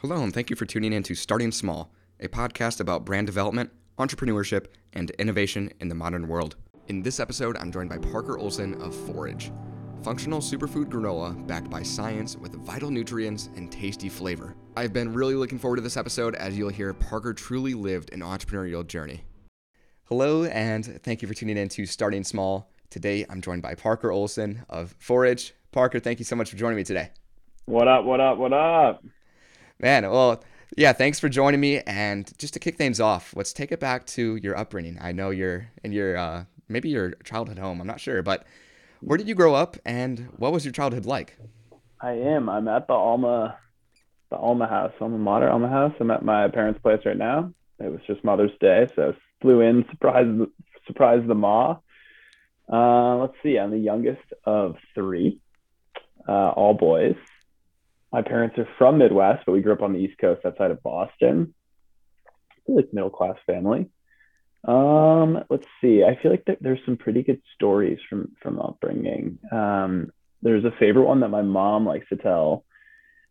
Hello, and thank you for tuning in to Starting Small, a podcast about brand development, entrepreneurship, and innovation in the modern world. In this episode, I'm joined by Parker Olson of Forage, functional superfood granola backed by science with vital nutrients and tasty flavor. I've been really looking forward to this episode as you'll hear Parker truly lived an entrepreneurial journey. Hello, and thank you for tuning in to Starting Small. Today, I'm joined by Parker Olson of Forage. Parker, thank you so much for joining me today. What up, what up, what up? Man, well, yeah, thanks for joining me. And just to kick things off, let's take it back to your upbringing. I know you're in your uh, maybe your childhood home. I'm not sure, but where did you grow up, and what was your childhood like? I am. I'm at the Alma, the Alma house, Alma Mater Alma house. I'm at my parents' place right now. It was just Mother's Day, so flew in, surprised, surprised the ma. Uh, let's see. I'm the youngest of three, uh, all boys my parents are from Midwest, but we grew up on the East Coast outside of Boston. like middle class family. Um, let's see. I feel like there's some pretty good stories from from upbringing. Um, there's a favorite one that my mom likes to tell,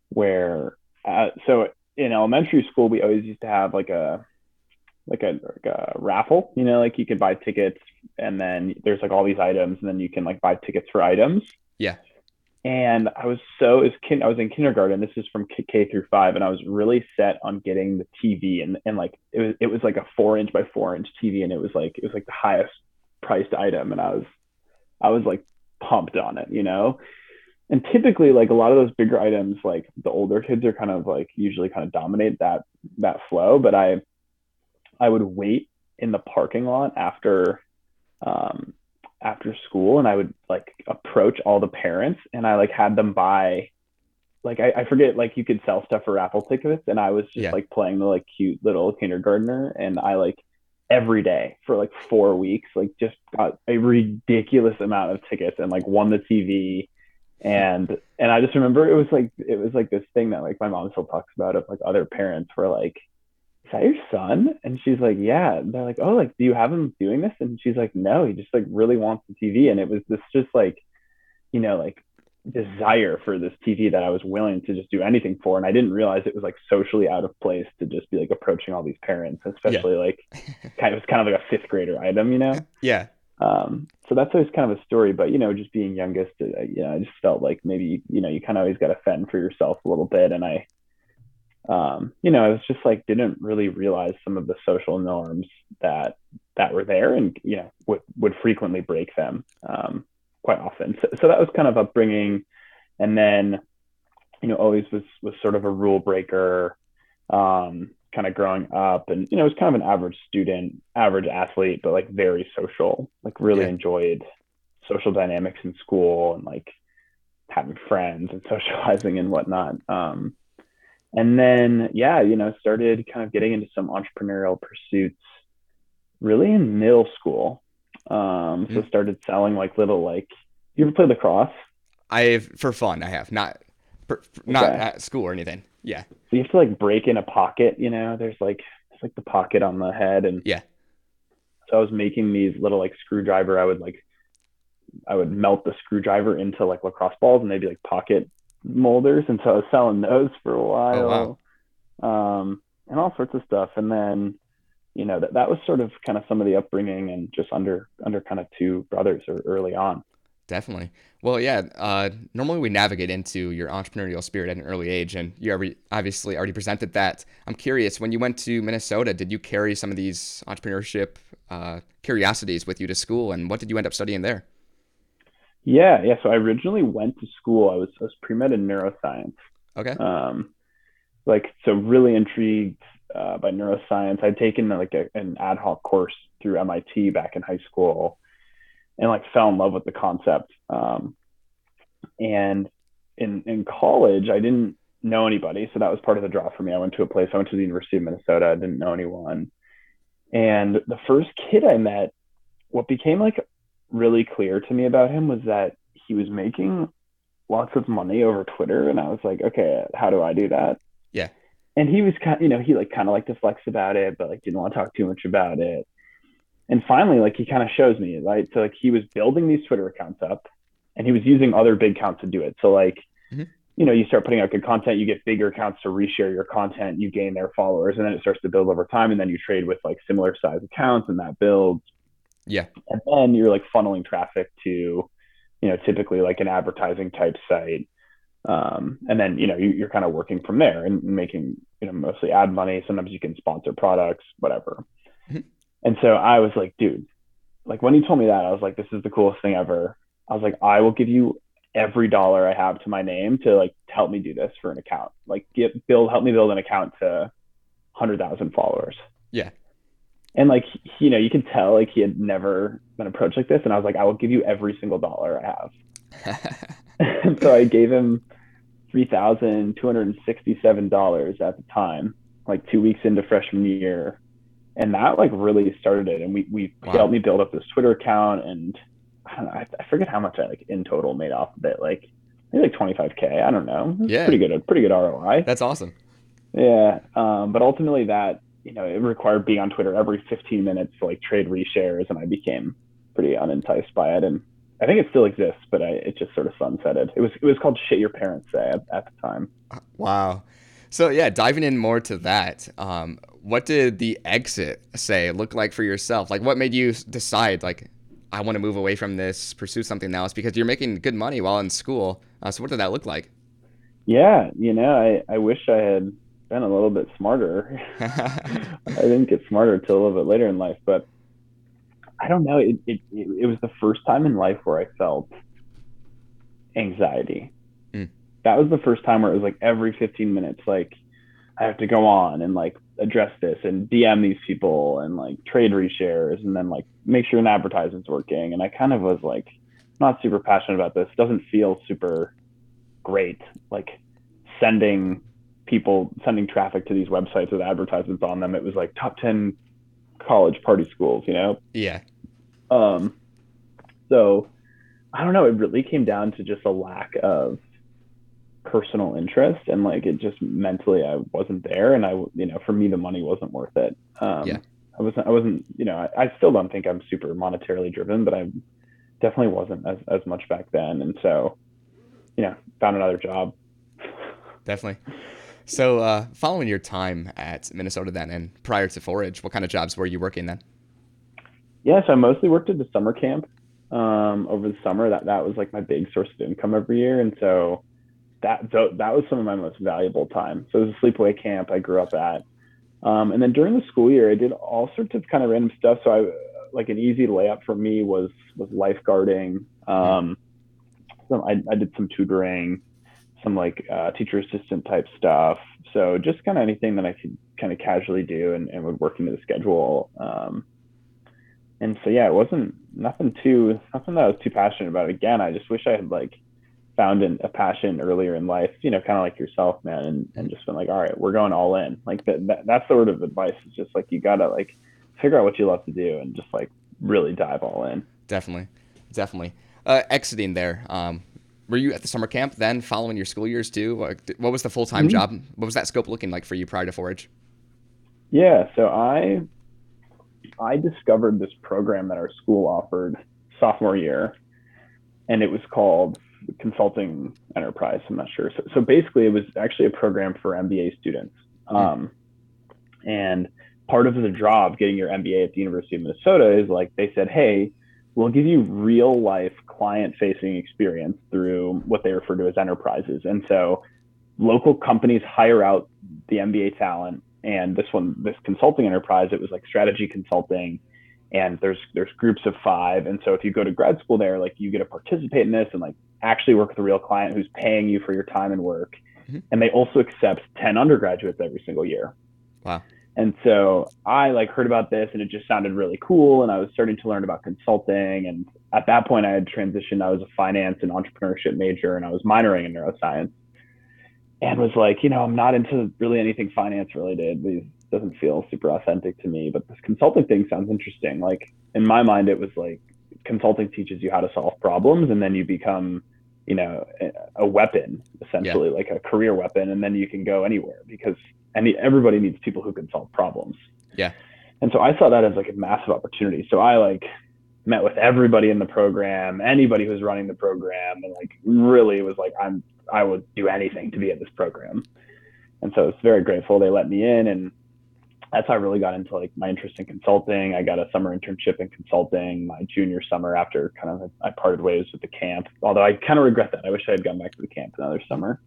where uh, so in elementary school we always used to have like a like a, like a raffle. You know, like you could buy tickets, and then there's like all these items, and then you can like buy tickets for items. Yeah and I was so as kin- I was in kindergarten. This is from K-, K through five, and I was really set on getting the TV, and and like it was it was like a four inch by four inch TV, and it was like it was like the highest priced item, and I was I was like pumped on it, you know. And typically, like a lot of those bigger items, like the older kids are kind of like usually kind of dominate that that flow. But I I would wait in the parking lot after um, after school and I would like approach all the parents and I like had them buy like I, I forget like you could sell stuff for raffle tickets and I was just yeah. like playing the like cute little kindergartner and I like every day for like four weeks like just got a ridiculous amount of tickets and like won the TV and and I just remember it was like it was like this thing that like my mom still talks about of like other parents were like is that your son? And she's like, yeah. And they're like, oh, like, do you have him doing this? And she's like, no, he just like really wants the TV. And it was this just like, you know, like desire for this TV that I was willing to just do anything for. And I didn't realize it was like socially out of place to just be like approaching all these parents, especially yeah. like kind of, it was kind of like a fifth grader item, you know? Yeah. Um, so that's always kind of a story, but you know, just being youngest, uh, you know, I just felt like maybe, you know, you kind of always got to fend for yourself a little bit. And I, um, you know, I was just like didn't really realize some of the social norms that that were there, and you know would would frequently break them um, quite often. So, so that was kind of upbringing, and then you know always was was sort of a rule breaker, um, kind of growing up, and you know was kind of an average student, average athlete, but like very social, like really yeah. enjoyed social dynamics in school and like having friends and socializing and whatnot. Um, and then yeah you know started kind of getting into some entrepreneurial pursuits really in middle school. Um so mm-hmm. started selling like little like you ever play lacrosse? I've for fun i have. Not for, not okay. at school or anything. Yeah. So you have to like break in a pocket you know? There's like it's like the pocket on the head and yeah. so i was making these little like screwdriver. I would like i would melt the screwdriver into like lacrosse balls and they'd be like pocket molders, and so I was selling those for a while, oh, wow. um, and all sorts of stuff. And then, you know, that that was sort of kind of some of the upbringing, and just under under kind of two brothers or early on. Definitely. Well, yeah. Uh, normally we navigate into your entrepreneurial spirit at an early age, and you already, obviously already presented that. I'm curious, when you went to Minnesota, did you carry some of these entrepreneurship uh, curiosities with you to school, and what did you end up studying there? Yeah, yeah. So I originally went to school. I was I was pre med in neuroscience. Okay. Um, like so, really intrigued uh, by neuroscience. I'd taken like a, an ad hoc course through MIT back in high school, and like fell in love with the concept. Um, and in in college, I didn't know anybody, so that was part of the draw for me. I went to a place. I went to the University of Minnesota. I didn't know anyone, and the first kid I met, what became like really clear to me about him was that he was making lots of money over Twitter, and I was like, okay, how do I do that? Yeah. And he was kind, you know, he like kind of like to flex about it, but like didn't want to talk too much about it. And finally, like he kind of shows me, right? So like he was building these Twitter accounts up, and he was using other big accounts to do it. So like, mm-hmm. you know, you start putting out good content, you get bigger accounts to reshare your content, you gain their followers, and then it starts to build over time. And then you trade with like similar size accounts and that builds. Yeah. And then you're like funneling traffic to, you know, typically like an advertising type site. Um, and then, you know, you, are kind of working from there and making, you know, mostly ad money. Sometimes you can sponsor products, whatever. Mm-hmm. And so I was like, dude, like when he told me that, I was like, this is the coolest thing ever. I was like, I will give you every dollar I have to my name to like help me do this for an account. Like get build help me build an account to hundred thousand followers. Yeah. And like you know, you can tell like he had never been approached like this. And I was like, I will give you every single dollar I have. and so I gave him three thousand two hundred and sixty seven dollars at the time, like two weeks into freshman year. And that like really started it. And we we wow. helped me build up this Twitter account and I, know, I, I forget how much I like in total made off of it. Like maybe like 25k. I don't know. yeah, pretty good. Pretty good ROI. That's awesome. Yeah, um, but ultimately that you know it required being on Twitter every 15 minutes to like trade reshares, and I became pretty unenticed by it. And I think it still exists, but I, it just sort of sunsetted. It was it was called "Shit Your Parents Say" at, at the time. Wow. So yeah, diving in more to that, um, what did the exit say look like for yourself? Like, what made you decide like I want to move away from this, pursue something else because you're making good money while in school. Uh, so what did that look like? Yeah, you know, I, I wish I had been a little bit smarter. I didn't get smarter until a little bit later in life, but I don't know. It, it, it was the first time in life where I felt anxiety. Mm. That was the first time where it was like every 15 minutes, like I have to go on and like address this and DM these people and like trade reshares and then like make sure an advertisement's working. And I kind of was like not super passionate about this. Doesn't feel super great. Like sending people sending traffic to these websites with advertisements on them. It was like top ten college party schools, you know? Yeah. Um so I don't know, it really came down to just a lack of personal interest and like it just mentally I wasn't there and I you know for me the money wasn't worth it. Um, yeah. I wasn't I wasn't you know I, I still don't think I'm super monetarily driven but I definitely wasn't as as much back then and so you know found another job. Definitely. So uh, following your time at Minnesota then and prior to Forage, what kind of jobs were you working then? Yes, I mostly worked at the summer camp um, over the summer. That that was like my big source of income every year, and so that so that was some of my most valuable time. So it was a sleepaway camp I grew up at, um, and then during the school year, I did all sorts of kind of random stuff. So I like an easy layup for me was was lifeguarding. Um, so I, I did some tutoring, some like uh, teacher assistant type stuff. So just kind of anything that I could kind of casually do and, and would work into the schedule. Um, and so yeah, it wasn't nothing too nothing that I was too passionate about. Again, I just wish I had like found an, a passion earlier in life, you know, kind of like yourself, man, and, and just been like, all right, we're going all in. Like that, that sort of advice. It's just like you gotta like figure out what you love to do and just like really dive all in. Definitely, definitely. Uh, exiting there, um, were you at the summer camp then, following your school years too? What, what was the full time mm-hmm. job? What was that scope looking like for you prior to Forage? Yeah, so I I discovered this program that our school offered sophomore year, and it was called consulting enterprise. I'm not sure. So, so basically, it was actually a program for MBA students. Hmm. Um, and part of the job getting your MBA at the University of Minnesota is like they said, hey, we'll give you real life client facing experience through what they refer to as enterprises. And so local companies hire out the MBA talent. And this one, this consulting enterprise, it was like strategy consulting and there's there's groups of five and so if you go to grad school there like you get to participate in this and like actually work with a real client who's paying you for your time and work mm-hmm. and they also accept 10 undergraduates every single year wow and so i like heard about this and it just sounded really cool and i was starting to learn about consulting and at that point i had transitioned i was a finance and entrepreneurship major and i was minoring in neuroscience and was like you know i'm not into really anything finance related these doesn't feel super authentic to me. But this consulting thing sounds interesting. Like in my mind, it was like consulting teaches you how to solve problems, and then you become, you know, a weapon essentially, yeah. like a career weapon, and then you can go anywhere because any everybody needs people who can solve problems. Yeah. And so I saw that as like a massive opportunity. So I like met with everybody in the program, anybody who's running the program, and like really was like, I'm I would do anything to be at this program. And so I was very grateful they let me in and that's how I really got into like my interest in consulting. I got a summer internship in consulting my junior summer after kind of I parted ways with the camp. Although I kind of regret that. I wish I had gone back to the camp another summer.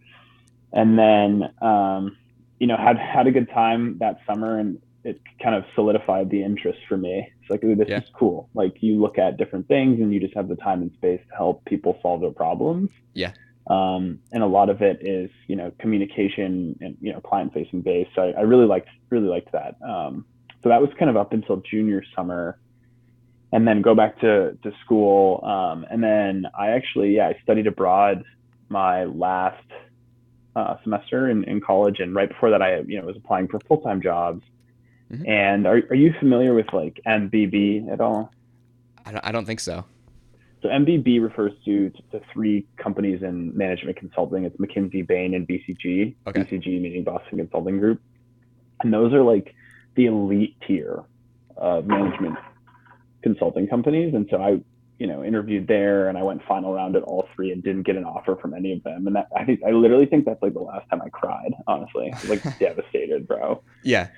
And then um, you know, had had a good time that summer and it kind of solidified the interest for me. It's like, ooh, this yeah. is cool. Like you look at different things and you just have the time and space to help people solve their problems. Yeah. Um, and a lot of it is, you know, communication and, you know, client facing based. So I, I, really liked, really liked that. Um, so that was kind of up until junior summer and then go back to, to school. Um, and then I actually, yeah, I studied abroad my last uh, semester in, in college. And right before that, I, you know, was applying for full-time jobs Mm-hmm. And are, are you familiar with like MBB at all? I don't, I don't think so. So MBB refers to, to three companies in management consulting. It's McKinsey, Bain, and BCG. Okay. BCG meaning Boston Consulting Group. And those are like the elite tier of management consulting companies. And so I, you know, interviewed there and I went final round at all three and didn't get an offer from any of them. And that I think I literally think that's like the last time I cried, honestly. like devastated, bro. Yeah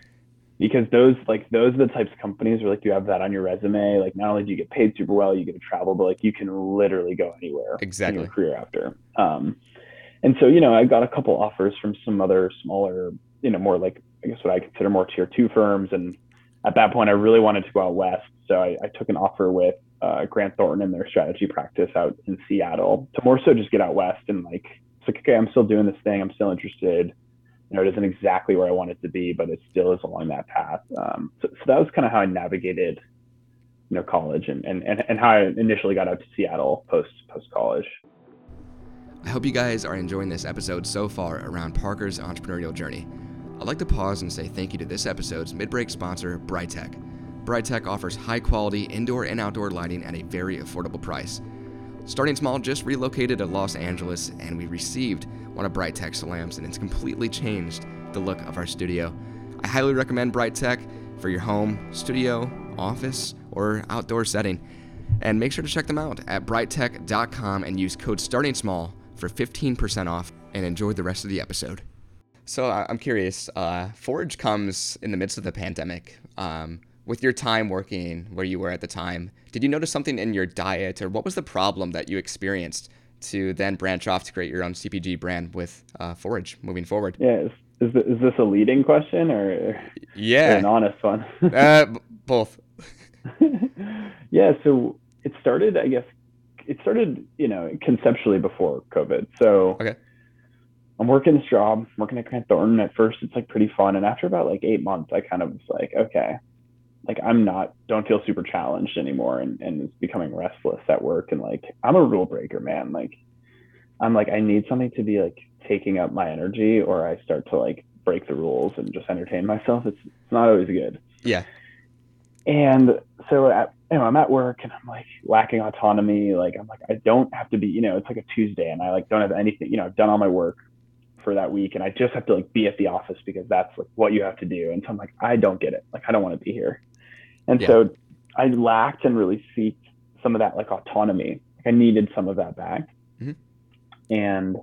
because those like those are the types of companies where like you have that on your resume like not only do you get paid super well you get to travel but like you can literally go anywhere exactly in your career after um and so you know i got a couple offers from some other smaller you know more like i guess what i consider more tier two firms and at that point i really wanted to go out west so i, I took an offer with uh, grant thornton and their strategy practice out in seattle to more so just get out west and like it's like okay i'm still doing this thing i'm still interested you know, it isn't exactly where I want it to be, but it still is along that path. Um, so, so, that was kind of how I navigated, you know, college and, and, and, and how I initially got out to Seattle post post college. I hope you guys are enjoying this episode so far around Parker's entrepreneurial journey. I'd like to pause and say thank you to this episode's mid-break sponsor, Brightech. Brightech offers high-quality indoor and outdoor lighting at a very affordable price. Starting Small just relocated to Los Angeles, and we received one of Brightech's lamps, and it's completely changed the look of our studio. I highly recommend Brightech for your home, studio, office, or outdoor setting. And make sure to check them out at brightech.com and use code Starting Small for 15% off and enjoy the rest of the episode. So I'm curious, uh, Forage comes in the midst of the pandemic. Um, with your time working where you were at the time, did you notice something in your diet or what was the problem that you experienced to then branch off to create your own CPG brand with uh, Forage moving forward? Yeah. Is, is, is this a leading question or, yeah. Or an honest one? uh, both. yeah. So it started, I guess, it started, you know, conceptually before COVID. So okay. I'm working this job, working at Grant Thornton. At first, it's like pretty fun. And after about like eight months, I kind of was like, okay, like I'm not don't feel super challenged anymore and, and it's becoming restless at work and like I'm a rule breaker, man. Like I'm like I need something to be like taking up my energy or I start to like break the rules and just entertain myself. It's it's not always good. Yeah. And so at, you know, I'm at work and I'm like lacking autonomy. Like I'm like I don't have to be, you know, it's like a Tuesday and I like don't have anything, you know, I've done all my work for that week and I just have to like be at the office because that's like what you have to do. And so I'm like, I don't get it. Like I don't want to be here. And yeah. so I lacked and really seeked some of that like autonomy. Like I needed some of that back. Mm-hmm. And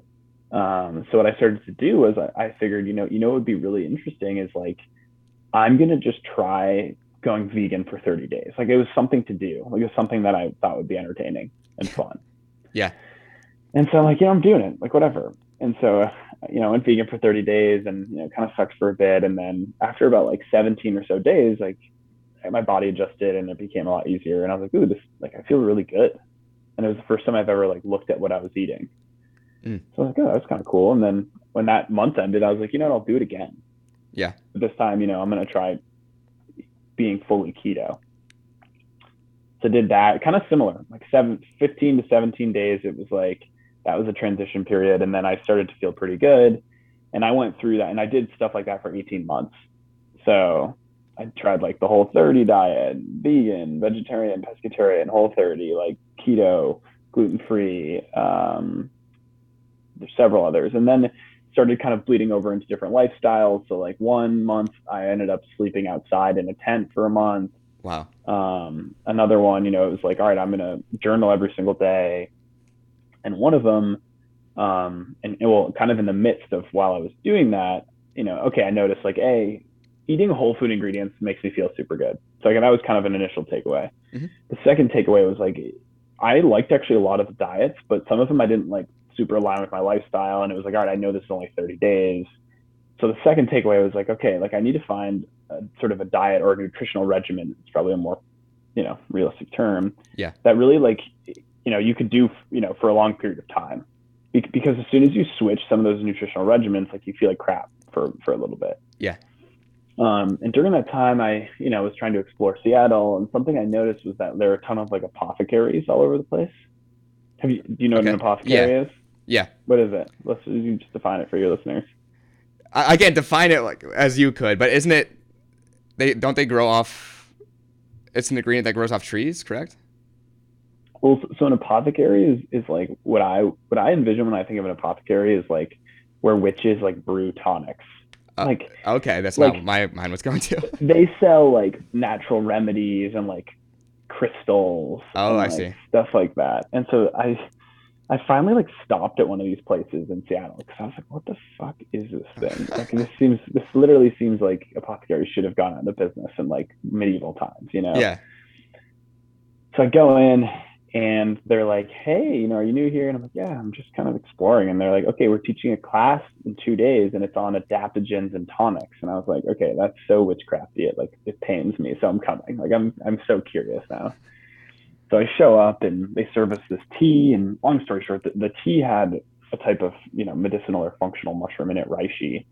um, so what I started to do was I, I figured, you know, you know, what would be really interesting is like, I'm going to just try going vegan for 30 days. Like it was something to do. Like it was something that I thought would be entertaining and fun. yeah. And so I'm like, yeah, I'm doing it. Like whatever. And so, you know, I went vegan for 30 days and, you know, kind of sucked for a bit. And then after about like 17 or so days, like my body adjusted and it became a lot easier. And I was like, ooh, this like I feel really good. And it was the first time I've ever like looked at what I was eating. Mm. So I was like, oh, that's kind of cool. And then when that month ended, I was like, you know what, I'll do it again. Yeah. But this time, you know, I'm gonna try being fully keto. So did that kind of similar, like seven, 15 to 17 days. It was like that was a transition period. And then I started to feel pretty good. And I went through that and I did stuff like that for 18 months. So I tried like the whole 30 diet, vegan, vegetarian, pescatarian, whole 30, like keto, gluten free. Um, there's several others. And then started kind of bleeding over into different lifestyles. So like one month I ended up sleeping outside in a tent for a month. Wow. Um, another one, you know, it was like, all right, I'm going to journal every single day. And one of them Um, and, and well, kind of in the midst of while I was doing that, you know, okay, I noticed like, a eating whole food ingredients makes me feel super good. So like, that was kind of an initial takeaway. Mm-hmm. The second takeaway was like, I liked actually a lot of the diets, but some of them I didn't like super align with my lifestyle. And it was like, all right, I know this is only 30 days. So the second takeaway was like, okay, like I need to find a, sort of a diet or a nutritional regimen. It's probably a more, you know, realistic term. Yeah. That really like, you know, you could do, you know, for a long period of time. because as soon as you switch some of those nutritional regimens, like you feel like crap for, for a little bit. Yeah. Um, and during that time, I, you know, was trying to explore Seattle, and something I noticed was that there are a ton of like apothecaries all over the place. Have you, do you know okay. what an apothecary yeah. is? Yeah. What is it? Let's you just define it for your listeners. I, I can't define it like as you could, but isn't it? They don't they grow off? It's an ingredient that grows off trees, correct? Well, so an apothecary is, is like what I what I envision when I think of an apothecary is like where witches like brew tonics. Uh, like okay, that's like, not my mind was going to. they sell like natural remedies and like crystals. Oh, and, I like, see. Stuff like that. And so I I finally like stopped at one of these places in Seattle because I was like, what the fuck is this thing? Like this seems this literally seems like apothecaries should have gone out of business in like medieval times, you know? Yeah. So I go in and they're like, Hey, you know, are you new here? And I'm like, Yeah, I'm just kind of exploring. And they're like, Okay, we're teaching a class in two days and it's on adaptogens and tonics. And I was like, Okay, that's so witchcrafty. It like it pains me. So I'm coming. Like I'm I'm so curious now. So I show up and they serve us this tea. And long story short, the, the tea had a type of you know medicinal or functional mushroom in it, reishi.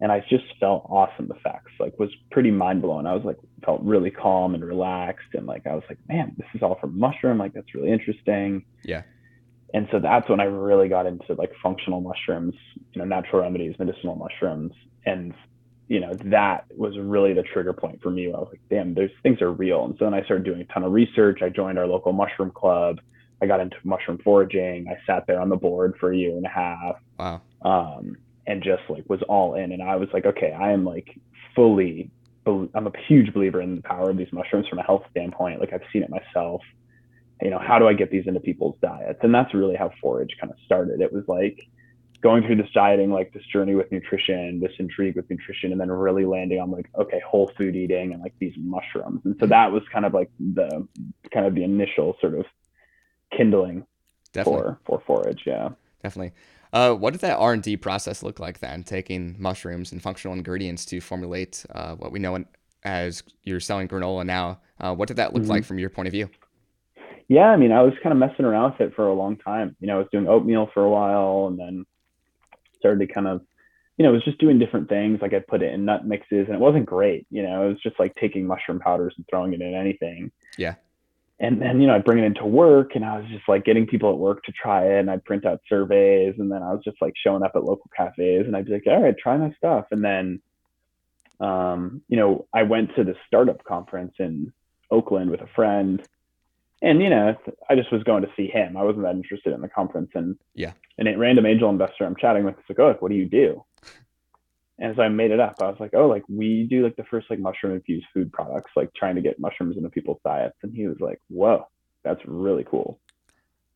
And I just felt awesome effects. Like was pretty mind blown. I was like felt really calm and relaxed, and like I was like, man, this is all from mushroom. Like that's really interesting. Yeah. And so that's when I really got into like functional mushrooms, you know, natural remedies, medicinal mushrooms, and you know, that was really the trigger point for me. I was like, damn, those things are real. And so then I started doing a ton of research. I joined our local mushroom club. I got into mushroom foraging. I sat there on the board for a year and a half. Wow. Um, and just like was all in. And I was like, okay, I am like fully, I'm a huge believer in the power of these mushrooms from a health standpoint. Like I've seen it myself. You know, how do I get these into people's diets? And that's really how forage kind of started. It was like, going through this dieting, like this journey with nutrition, this intrigue with nutrition, and then really landing on like, okay, whole food eating and like these mushrooms. And so mm-hmm. that was kind of like the kind of the initial sort of kindling Definitely. for for forage. Yeah. Definitely. Uh, what did that R and D process look like then? Taking mushrooms and functional ingredients to formulate uh, what we know as you're selling granola now. Uh, what did that look mm-hmm. like from your point of view? Yeah, I mean, I was kind of messing around with it for a long time. You know, I was doing oatmeal for a while, and then started to kind of, you know, it was just doing different things. Like I put it in nut mixes and it wasn't great. You know, it was just like taking mushroom powders and throwing it in anything. Yeah. And then, you know, I'd bring it into work and I was just like getting people at work to try it and I'd print out surveys and then I was just like showing up at local cafes and I'd be like, all right, try my stuff. And then, um, you know, I went to the startup conference in Oakland with a friend and you know, I just was going to see him. I wasn't that interested in the conference. And yeah, and a random angel investor I'm chatting with is like, oh, like, what do you do? And so I made it up. I was like, oh, like we do like the first like mushroom infused food products, like trying to get mushrooms into people's diets. And he was like, whoa, that's really cool.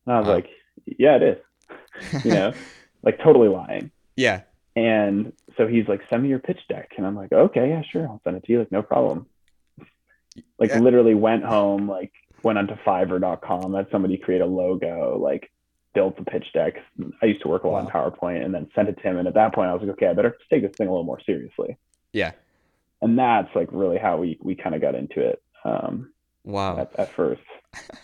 And I was wow. like, yeah, it is. you know, like totally lying. Yeah. And so he's like, send me your pitch deck. And I'm like, okay, yeah, sure. I'll send it to you. Like, no problem. Like yeah. literally went home, like went onto fiverr.com, had somebody create a logo, like built the pitch deck. I used to work a lot wow. in PowerPoint and then sent it to him. And at that point, I was like, okay, I better take this thing a little more seriously. Yeah. And that's like really how we, we kind of got into it. Um, wow. At, at first.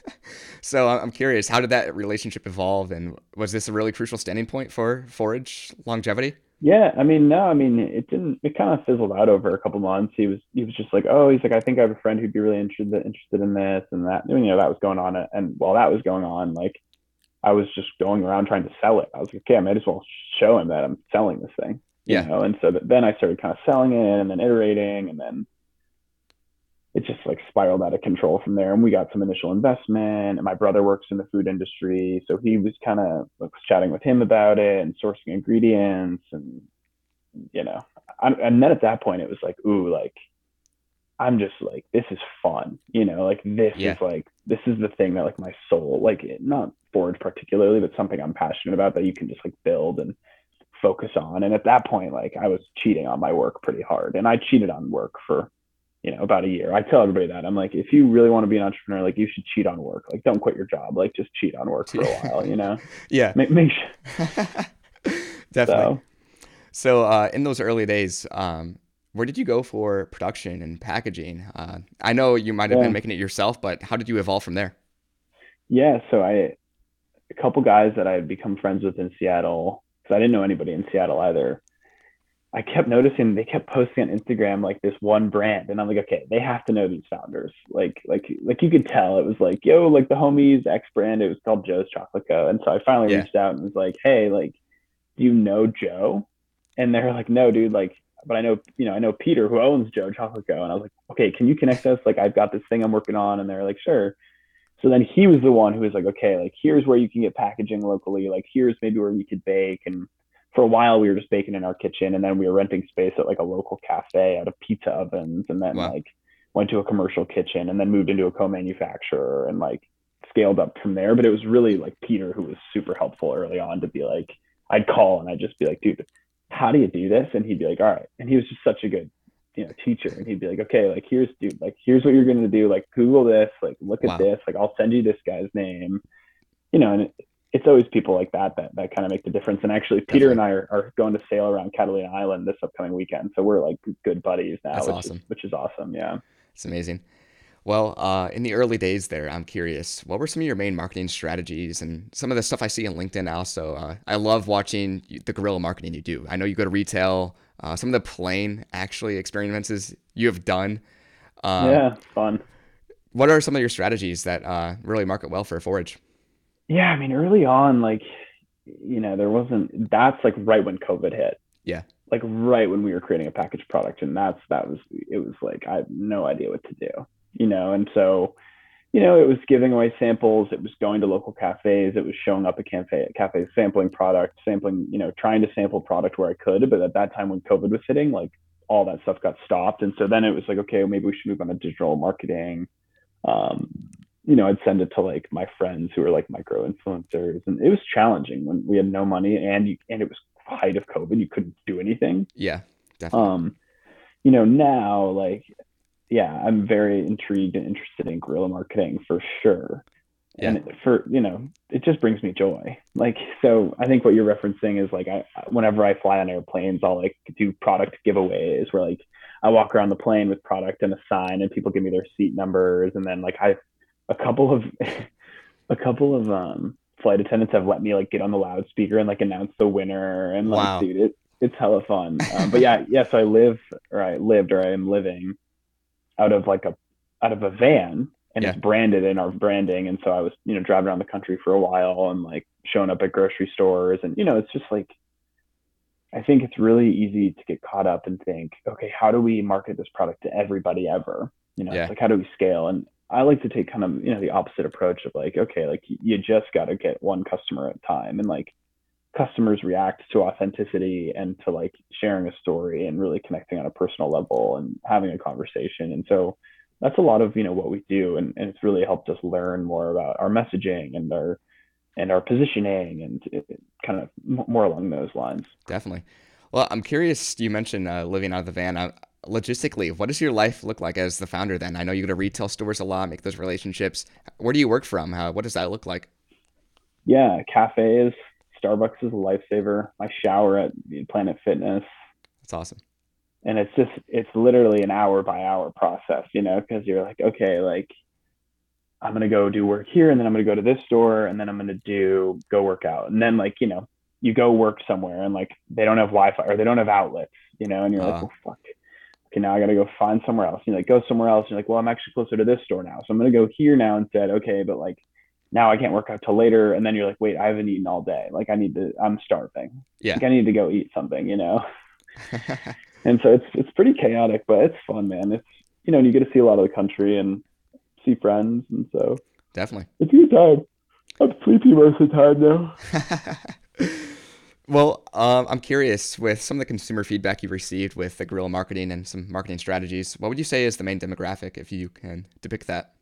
so I'm curious, how did that relationship evolve? And was this a really crucial standing point for forage longevity? Yeah, I mean, no, I mean, it didn't. It kind of fizzled out over a couple months. He was, he was just like, oh, he's like, I think I have a friend who'd be really interested, interested in this and that. You know, that was going on, and while that was going on, like, I was just going around trying to sell it. I was like, okay, I might as well show him that I'm selling this thing. Yeah. You know, and so then I started kind of selling it, and then iterating, and then it just like spiraled out of control from there. And we got some initial investment. And my brother works in the food industry, so he was kind of like chatting with him about it and sourcing ingredients, and you know, I, and then at that point it was like, ooh, like I'm just like, this is fun, you know, like this Yeah. is like, this is the thing that like my soul, like not Forage particularly, but something I'm passionate about that you can just like build and focus on. And at that point, like I was cheating on my work pretty hard and I cheated on work for, you know, about a year. I tell everybody that I'm like, if you really want to be an entrepreneur, like you should cheat on work. Like don't quit your job. Like just cheat on work for a while, you know, Yeah, make, make sure. definitely. So, So, uh, in those early days, um, where did you go for production and packaging? Uh, I know you might have Yeah. been making it yourself, but how did you evolve from there? yeah. So I, a couple guys that I had become friends with in Seattle, because I didn't know anybody in Seattle either. I kept noticing they kept posting on Instagram like this one brand, and I'm like, okay, they have to know these founders. Like, like, like you could tell it was like, yo, like the homies X brand. It was called Joe's Chocolate Co. And so I finally Yeah. reached out and was like, hey, like, do you know Joe? And they're like, no, dude, like, but I know, you know, I know Peter who owns Joe Chocolate Co. And I was like, okay, can you connect us? Like, I've got this thing I'm working on, and they're like, sure. So then he was the one who was like, okay, like here's where you can get packaging locally. Like here's maybe where you could bake. And for a while we were just baking in our kitchen, and then we were renting space at like a local cafe out of pizza ovens, and then Wow. like went to a commercial kitchen, and then moved into a co-manufacturer, and like scaled up from there. But it was really like Peter who was super helpful early on to be like, I'd call and I'd just be like, dude, how do you do this? And he'd be like, all right. And he was just such a good you know teacher and he'd be like okay like here's dude like here's what you're going to do like google this like look Wow. at this like i'll send you this guy's name you know and it, it's always people like that that that kind of make the difference and actually peter and i are, are going to sail around catalina island this upcoming weekend so we're like good buddies now That's which awesome. is which is awesome yeah It's amazing. Well, uh, in the early days there, I'm curious, what were some of your main marketing strategies and some of the stuff I see on LinkedIn also? Uh, I love watching the guerrilla marketing you do. I know you go to retail, uh, some of the plane actually experiences you have done. Um, yeah fun What are some of your strategies that uh, really market well for Forage? yeah i mean early on like you know there wasn't that's like right when covid hit Yeah. like right when we were creating a packaged product and that's that was it was like i have no idea what to do you know and so you know it was giving away samples it was going to local cafes it was showing up at cafe cafes sampling product sampling you know trying to sample product where i could but at that time when covid was hitting like all that stuff got stopped and so then it was like okay maybe we should move on to digital marketing um, you know, I'd send it to like my friends who were like micro influencers, and it was challenging when we had no money and you, and it was height of COVID. You couldn't do anything. Yeah, definitely. Um, you know, now like, yeah, I'm very intrigued and interested in guerrilla marketing for sure. And for you know, it just brings me joy. Like, so I think what you're referencing is like, I whenever I fly on airplanes, I'll like do product giveaways where like I walk around the plane with product and a sign, and people give me their seat numbers, and then like I, a couple of, a couple of um flight attendants have let me like get on the loudspeaker and like announce the winner, and like Wow. dude, it it's hella fun. Um, but yeah, yeah. So I live or I lived or I am living out of like a out of a van and Yeah. it's branded in our branding. And so I was, you know, driving around the country for a while and like showing up at grocery stores. And, you know, it's just like, I think it's really easy to get caught up and think, okay, how do we market this product to everybody ever? You know, Yeah. like, how do we scale? And I like to take kind of, you know, the opposite approach of like, okay, like you just got to get one customer at a time. And like customers react to authenticity and to like sharing a story and really connecting on a personal level and having a conversation. And so, that's a lot of you know what we do and, and it's really helped us learn more about our messaging and our and our positioning and it, it kind of more along those lines Definitely. Well, I'm curious. You mentioned uh, living out of the van. Uh, logistically, what does your life look like as the founder? Then I know you go to retail stores a lot, make those relationships. Where do you work from? Uh, what does that look like? yeah cafes starbucks is a lifesaver. I shower at planet fitness. That's awesome. and it's just it's literally an hour by hour process you know because you're like okay like i'm gonna go do work here and then i'm gonna go to this store and then i'm gonna do go work out. And then like you know you go work somewhere and like they don't have wi-fi or they don't have outlets you know and you're like Uh. well fuck. Okay now i gotta go find somewhere else. You like go somewhere else. And you're like well i'm actually closer to this store now so i'm gonna go here now instead. Okay but like now i can't work out till later and then you're like wait i haven't eaten all day like i need to i'm starving Yeah. like i need to go eat something you know and so it's it's pretty chaotic, but it's fun, man. It's you know, and you get to see a lot of the country and see friends, and so Definitely. it's a good time. I'm sleepy most of the time though. Well, um, I'm curious with some of the consumer feedback you've received with the guerrilla marketing and some marketing strategies. What would you say is the main demographic, if you can depict that?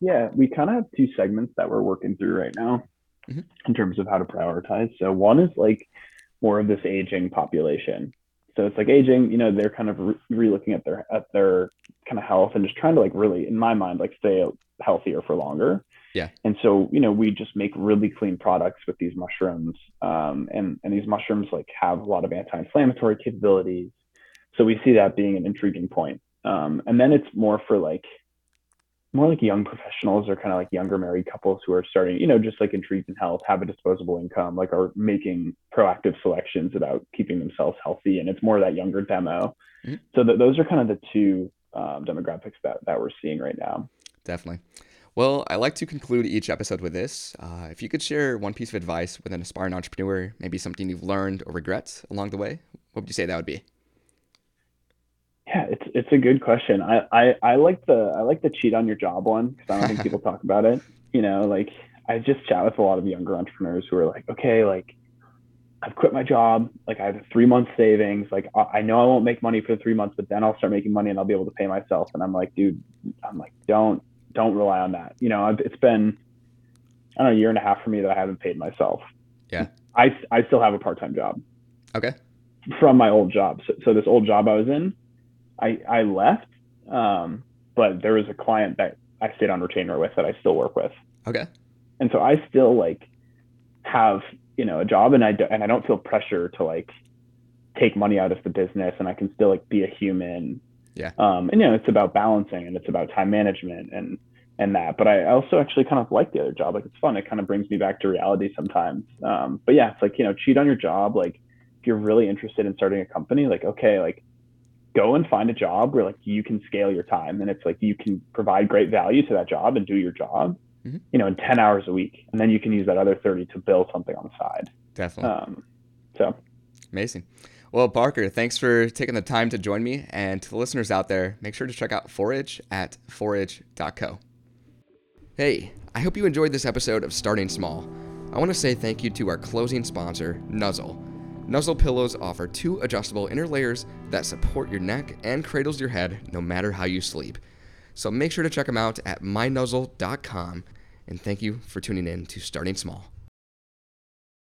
Yeah, we kind of have two segments that we're working through right now mm-hmm. in terms of how to prioritize. So one is like more of this aging population. So it's like aging, you know, they're kind of re looking at their at their kind of health and just trying to like really, in my mind, like stay healthier for longer. Yeah. And so, you know, we just make really clean products with these mushrooms. Um, and, and these mushrooms like have a lot of anti-inflammatory capabilities. So we see that being an intriguing point. Um, and then it's more for like more like young professionals or kind of like younger married couples who are starting, you know, just like intrigued in health, have a disposable income, like are making proactive selections about keeping themselves healthy. And it's more that younger demo. Mm-hmm. So th- those are kind of the two um, demographics that, that we're seeing right now. Definitely. Well, I like to conclude each episode with this. Uh, if you could share one piece of advice with an aspiring entrepreneur, maybe something you've learned or regret along the way, what would you say that would be? It's a good question. I, I, I like the I like the cheat on your job one because I don't think people talk about it. You know, like I just chat with a lot of younger entrepreneurs who are like, okay, like I've quit my job. Like I have three month savings. Like I know I won't make money for three months, but then I'll start making money and I'll be able to pay myself. And I'm like, dude, I'm like, don't don't rely on that. You know, I've, it's been I don't know a year and a half for me that I haven't paid myself. Yeah. I I still have a part time job. Okay. From my old job. So, so this old job I was in, I, I left, um, but there was a client that I stayed on retainer with that I still work with. Okay. And so I still like have, you know, a job and I, do, and I don't feel pressure to like take money out of the business and I can still like be a human. Yeah. Um, and you know, it's about balancing and it's about time management and, and that, but I also actually kind of like the other job. Like it's fun. It kind of brings me back to reality sometimes. Um, but yeah, it's like, you know, cheat on your job. Like if you're really interested in starting a company, like, okay, like go and find a job where like you can scale your time and it's like you can provide great value to that job and do your job mm-hmm. you know in 10 hours a week. And then you can use that other 30 to build something on the side. Definitely. Um, so. Amazing. Well parker thanks for taking the time to join me. And to the listeners out there make sure to check out forage at forage.co hey i hope you enjoyed this episode of starting small. I want to say thank you to our closing sponsor nuzzle Nuzzle pillows offer two adjustable inner layers that support your neck and cradles your head no matter how you sleep. So make sure to check them out at mynuzzle.com and thank you for tuning in to Starting Small.